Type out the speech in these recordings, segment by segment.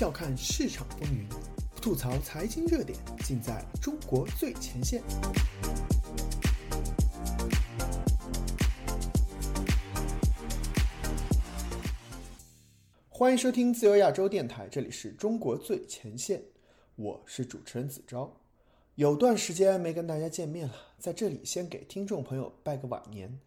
笑看市场风云，吐槽财经热点，尽在中国最前线。欢迎收听自由亚洲电台，这里是中国最前线，我是主持人子昭。有段时间没跟大家见面了，在这里先给听众朋友拜个晚年。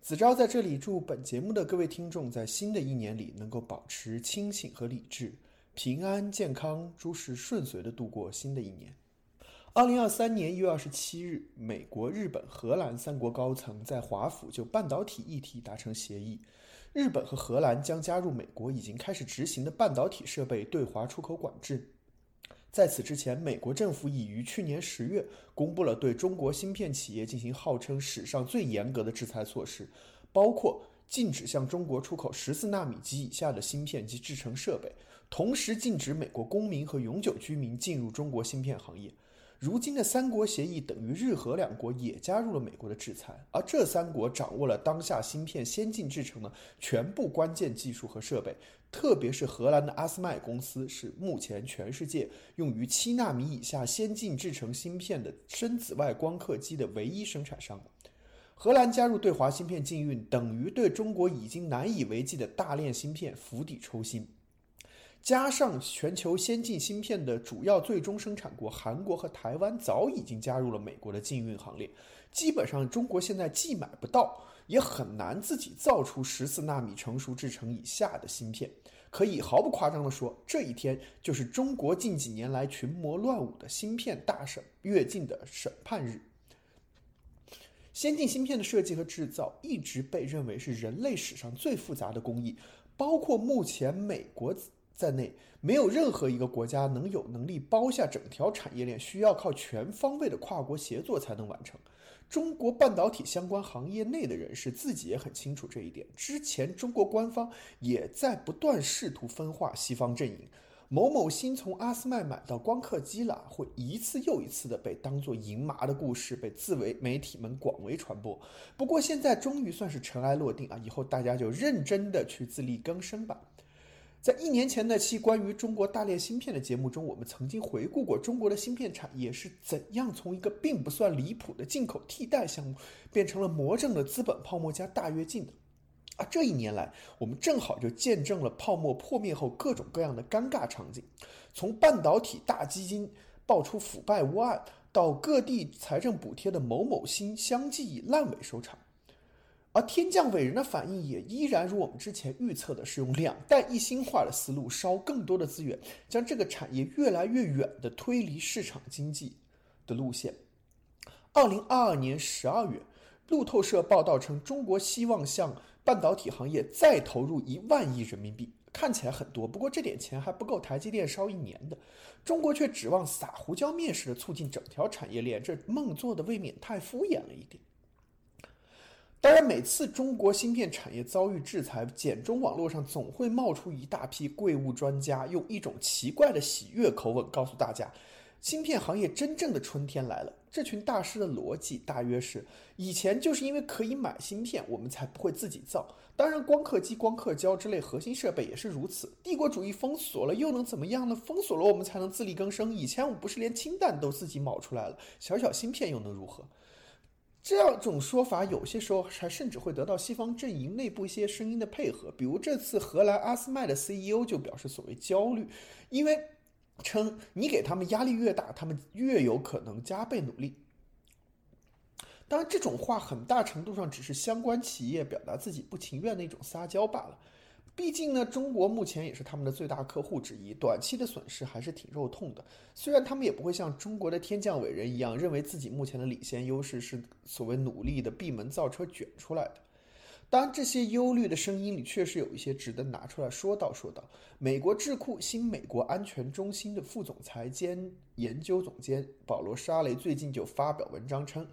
子昭在这里祝本节目的各位听众在新的一年里能够保持清醒和理智，平安健康，诸事顺遂的度过新的一年。二零二三年一月二十七日，美国、日本、荷兰三国高层在华府就半导体议题达成协议，日本和荷兰将加入美国已经开始执行的半导体设备对华出口管制。在此之前，美国政府已于去年十月公布了对中国芯片企业进行号称史上最严格的制裁措施，包括禁止向中国出口十四纳米及以下的芯片及制成设备，同时禁止美国公民和永久居民进入中国芯片行业。如今的三国协议等于日荷两国也加入了美国的制裁，而这三国掌握了当下芯片先进制成的全部关键技术和设备，特别是荷兰的阿斯麦公司是目前全世界用于七纳米以下先进制成芯片的深紫外光刻机的唯一生产商。荷兰加入对华芯片禁运，等于对中国已经难以为继的大链芯片釜底抽薪。加上全球先进芯片的主要最终生产国韩国和台湾早已经加入了美国的禁运行列，基本上中国现在既买不到，也很难自己造出十四纳米成熟制程以下的芯片。可以毫不夸张地说，这一天就是中国近几年来群魔乱舞的芯片大审跃进的审判日。先进芯片的设计和制造一直被认为是人类史上最复杂的工艺，包括目前美国。在内，没有任何一个国家能有能力包下整条产业链，需要靠全方位的跨国协作才能完成。中国半导体相关行业内的人士自己也很清楚这一点。之前，中国官方也在不断试图分化西方阵营。某某新从阿斯麦买到光刻机了，会一次又一次的被当作银麻的故事被自为媒体们广为传播。不过现在终于算是尘埃落定啊，以后大家就认真的去自力更生吧。在一年前那期关于中国大炼芯片的节目中，我们曾经回顾过中国的芯片产业是怎样从一个并不算离谱的进口替代项目，变成了魔怔的资本泡沫加大跃进的。啊，这一年来，我们正好就见证了泡沫破灭后各种各样的尴尬场景，从半导体大基金爆出腐败窝案，到各地财政补贴的某某新相继以烂尾收场。而天降伟人的反应也依然如我们之前预测的，是用两弹一星化的思路，烧更多的资源，将这个产业越来越远的推离市场经济的路线。二零二二年十二月，路透社报道称，中国希望向半导体行业再投入一万亿人民币，看起来很多，不过这点钱还不够台积电烧一年的。中国却指望撒胡椒面似的促进整条产业链，这梦做的未免太敷衍了一点。当然，每次中国芯片产业遭遇制裁，简中网络上总会冒出一大批贵物专家，用一种奇怪的喜悦口吻告诉大家，芯片行业真正的春天来了。这群大师的逻辑大约是：以前就是因为可以买芯片，我们才不会自己造。当然，光刻机、光刻胶之类核心设备也是如此。帝国主义封锁了，又能怎么样呢？封锁了，我们才能自力更生。以前我们不是连氢弹都自己冒出来了，小小芯片又能如何？这样种说法，有些时候还甚至会得到西方阵营内部一些声音的配合。比如这次荷兰阿斯麦的 CEO 就表示所谓焦虑，因为称你给他们压力越大，他们越有可能加倍努力。当然，这种话很大程度上只是相关企业表达自己不情愿的一种撒娇罢了。毕竟呢，中国目前也是他们的最大客户之一，短期的损失还是挺肉痛的。虽然他们也不会像中国的天降伟人一样，认为自己目前的领先优势是所谓努力的闭门造车卷出来的。当然，这些忧虑的声音里确实有一些值得拿出来说道说道。美国智库新美国安全中心的副总裁兼研究总监保罗·沙雷最近就发表文章称。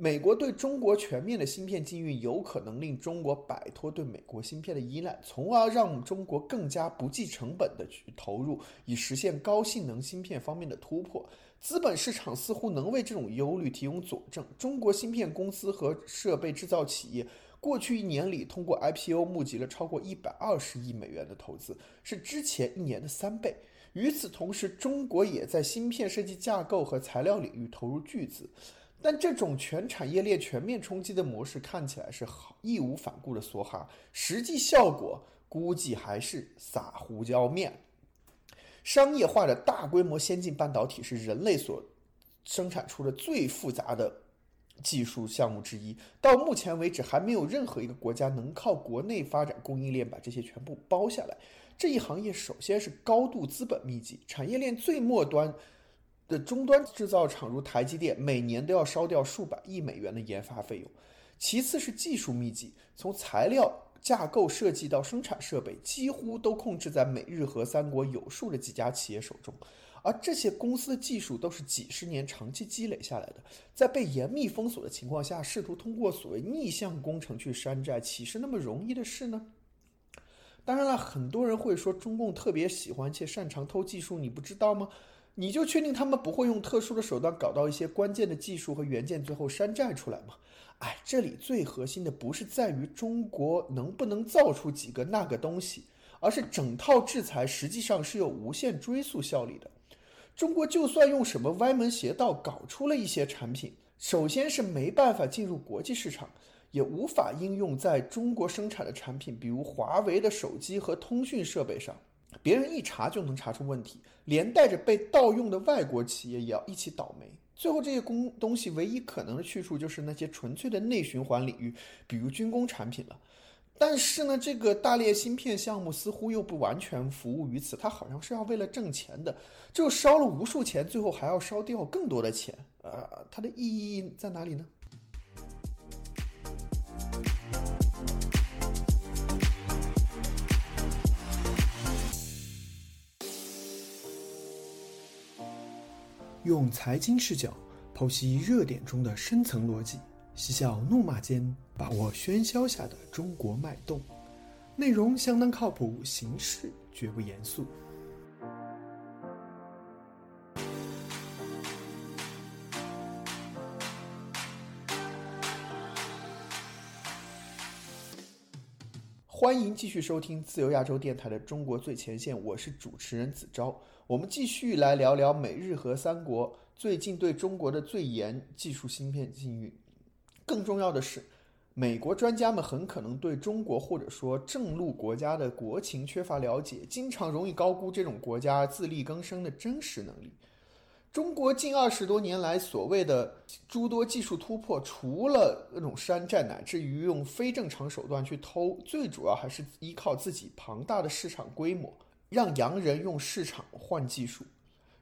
美国对中国全面的芯片禁运，有可能令中国摆脱对美国芯片的依赖，从而让中国更加不计成本的去投入，以实现高性能芯片方面的突破。资本市场似乎能为这种忧虑提供佐证。中国芯片公司和设备制造企业过去一年里通过 IPO 募集了超过一百二十亿美元的投资，是之前一年的三倍。与此同时，中国也在芯片设计架构和材料领域投入巨资。但这种全产业链全面冲击的模式看起来是好义无反顾的梭哈，实际效果估计还是撒胡椒面。商业化的大规模先进半导体是人类所生产出的最复杂的技术项目之一。到目前为止，还没有任何一个国家能靠国内发展供应链把这些全部包下来。这一行业首先是高度资本密集，产业链最末端。的终端制造厂如台积电，每年都要烧掉数百亿美元的研发费用。其次是技术密集，从材料架构设计到生产设备，几乎都控制在美日和三国有数的几家企业手中。而这些公司的技术都是几十年长期积累下来的，在被严密封锁的情况下，试图通过所谓逆向工程去山寨，岂是那么容易的事呢？当然了，很多人会说中共特别喜欢且擅长偷技术，你不知道吗？你就确定他们不会用特殊的手段搞到一些关键的技术和元件，最后山寨出来吗？哎，这里最核心的不是在于中国能不能造出几个那个东西，而是整套制裁实际上是有无限追溯效力的。中国就算用什么歪门邪道搞出了一些产品，首先是没办法进入国际市场，也无法应用在中国生产的产品，比如华为的手机和通讯设备上。别人一查就能查出问题，连带着被盗用的外国企业也要一起倒霉。最后，这些工东西唯一可能的去处就是那些纯粹的内循环领域，比如军工产品了。但是呢，这个大列芯片项目似乎又不完全服务于此，它好像是要为了挣钱的，就烧了无数钱，最后还要烧掉更多的钱。呃，它的意义在哪里呢？用财经视角剖析热点中的深层逻辑，嬉笑怒骂间把握喧嚣下的中国脉动。内容相当靠谱，形式绝不严肃。欢迎继续收听自由亚洲电台的《中国最前线》，我是主持人子昭。我们继续来聊聊美日和三国最近对中国的最严技术芯片禁运。更重要的是，美国专家们很可能对中国或者说正路国家的国情缺乏了解，经常容易高估这种国家自力更生的真实能力。中国近二十多年来所谓的诸多技术突破，除了那种山寨乃至于用非正常手段去偷，最主要还是依靠自己庞大的市场规模。让洋人用市场换技术，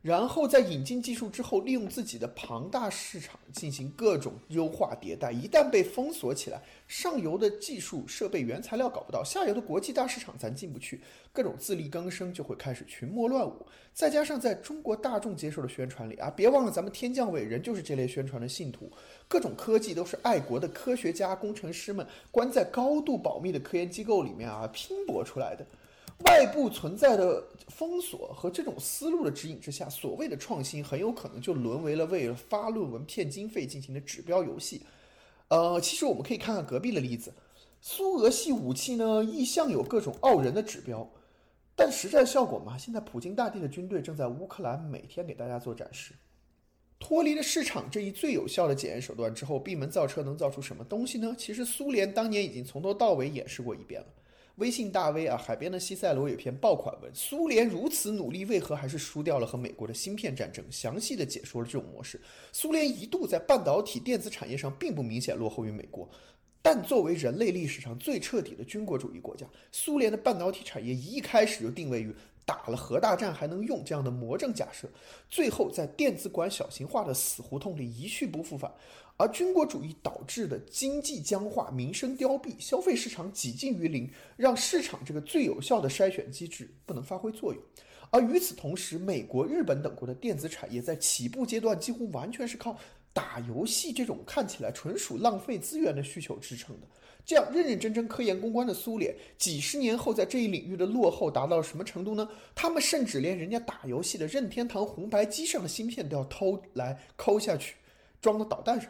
然后在引进技术之后，利用自己的庞大市场进行各种优化迭代。一旦被封锁起来，上游的技术设备、原材料搞不到，下游的国际大市场咱进不去，各种自力更生就会开始群魔乱舞。再加上在中国大众接受的宣传里啊，别忘了咱们天降伟人就是这类宣传的信徒，各种科技都是爱国的科学家、工程师们关在高度保密的科研机构里面啊拼搏出来的。外部存在的封锁和这种思路的指引之下，所谓的创新很有可能就沦为了为了发论文骗经费进行的指标游戏。呃，其实我们可以看看隔壁的例子，苏俄系武器呢一向有各种傲人的指标，但实战效果嘛，现在普京大帝的军队正在乌克兰每天给大家做展示。脱离了市场这一最有效的检验手段之后，闭门造车能造出什么东西呢？其实苏联当年已经从头到尾演示过一遍了。微信大 V 啊，海边的西塞罗有篇爆款文：苏联如此努力，为何还是输掉了和美国的芯片战争？详细的解说了这种模式。苏联一度在半导体电子产业上并不明显落后于美国，但作为人类历史上最彻底的军国主义国家，苏联的半导体产业一开始就定位于打了核大战还能用这样的魔怔假设，最后在电子管小型化的死胡同里一去不复返。而军国主义导致的经济僵化、民生凋敝、消费市场几近于零，让市场这个最有效的筛选机制不能发挥作用。而与此同时，美国、日本等国的电子产业在起步阶段几乎完全是靠打游戏这种看起来纯属浪费资源的需求支撑的。这样认认真真科研攻关的苏联，几十年后在这一领域的落后达到了什么程度呢？他们甚至连人家打游戏的任天堂红白机上的芯片都要偷来抠下去，装到导弹上。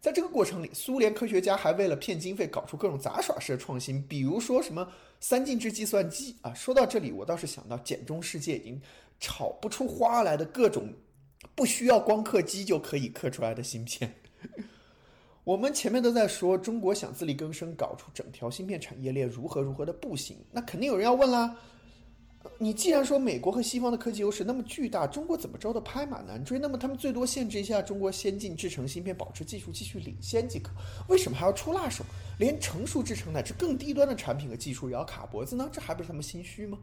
在这个过程里，苏联科学家还为了骗经费，搞出各种杂耍式的创新，比如说什么三进制计算机啊。说到这里，我倒是想到简中世界已经炒不出花来的各种不需要光刻机就可以刻出来的芯片。我们前面都在说中国想自力更生，搞出整条芯片产业链如何如何的不行，那肯定有人要问啦。你既然说美国和西方的科技优势那么巨大，中国怎么着都拍马难追，那么他们最多限制一下中国先进制程芯片，保持技术继续领先即可。为什么还要出辣手，连成熟制程乃至更低端的产品和技术也要卡脖子呢？这还不是他们心虚吗？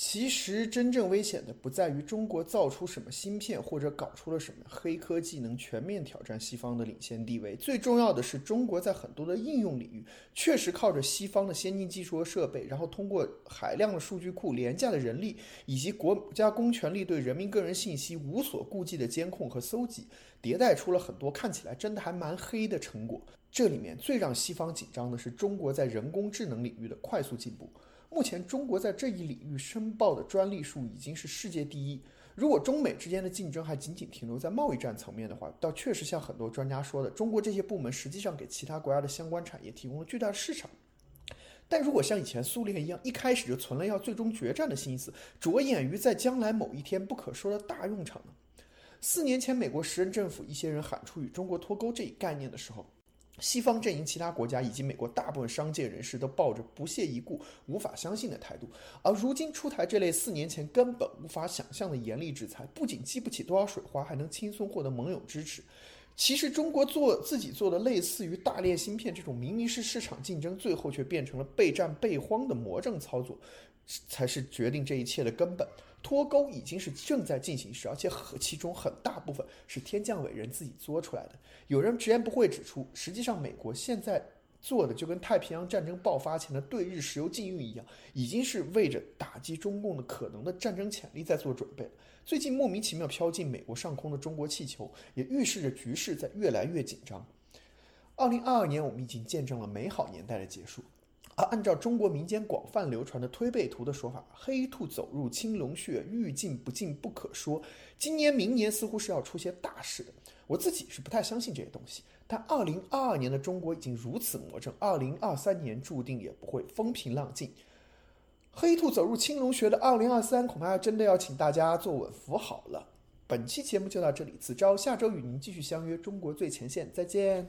其实真正危险的不在于中国造出什么芯片，或者搞出了什么黑科技能全面挑战西方的领先地位。最重要的是，中国在很多的应用领域确实靠着西方的先进技术和设备，然后通过海量的数据库、廉价的人力以及国家公权力对人民个人信息无所顾忌的监控和搜集，迭代出了很多看起来真的还蛮黑的成果。这里面最让西方紧张的是中国在人工智能领域的快速进步。目前，中国在这一领域申报的专利数已经是世界第一。如果中美之间的竞争还仅仅停留在贸易战层面的话，倒确实像很多专家说的，中国这些部门实际上给其他国家的相关产业提供了巨大的市场。但如果像以前苏联一样，一开始就存了要最终决战的心思，着眼于在将来某一天不可说的大用场呢？四年前，美国时任政府一些人喊出与中国脱钩这一概念的时候。西方阵营、其他国家以及美国大部分商界人士都抱着不屑一顾、无法相信的态度，而如今出台这类四年前根本无法想象的严厉制裁，不仅激不起多少水花，还能轻松获得盟友支持。其实，中国做自己做的类似于大炼芯片这种明明是市场竞争，最后却变成了备战备荒的魔怔操作，才是决定这一切的根本。脱钩已经是正在进行时，而且和其中很大部分是天降伟人自己作出来的。有人直言不讳指出，实际上美国现在做的就跟太平洋战争爆发前的对日石油禁运一样，已经是为着打击中共的可能的战争潜力在做准备。最近莫名其妙飘进美国上空的中国气球，也预示着局势在越来越紧张。二零二二年，我们已经见证了美好年代的结束。而按照中国民间广泛流传的推背图的说法，黑兔走入青龙穴，欲进不进不可说。今年、明年似乎是要出些大事的。我自己是不太相信这些东西，但二零二二年的中国已经如此魔怔，二零二三年注定也不会风平浪静。黑兔走入青龙穴的二零二三，恐怕真的要请大家坐稳扶好了。本期节目就到这里，子昭下周与您继续相约中国最前线，再见。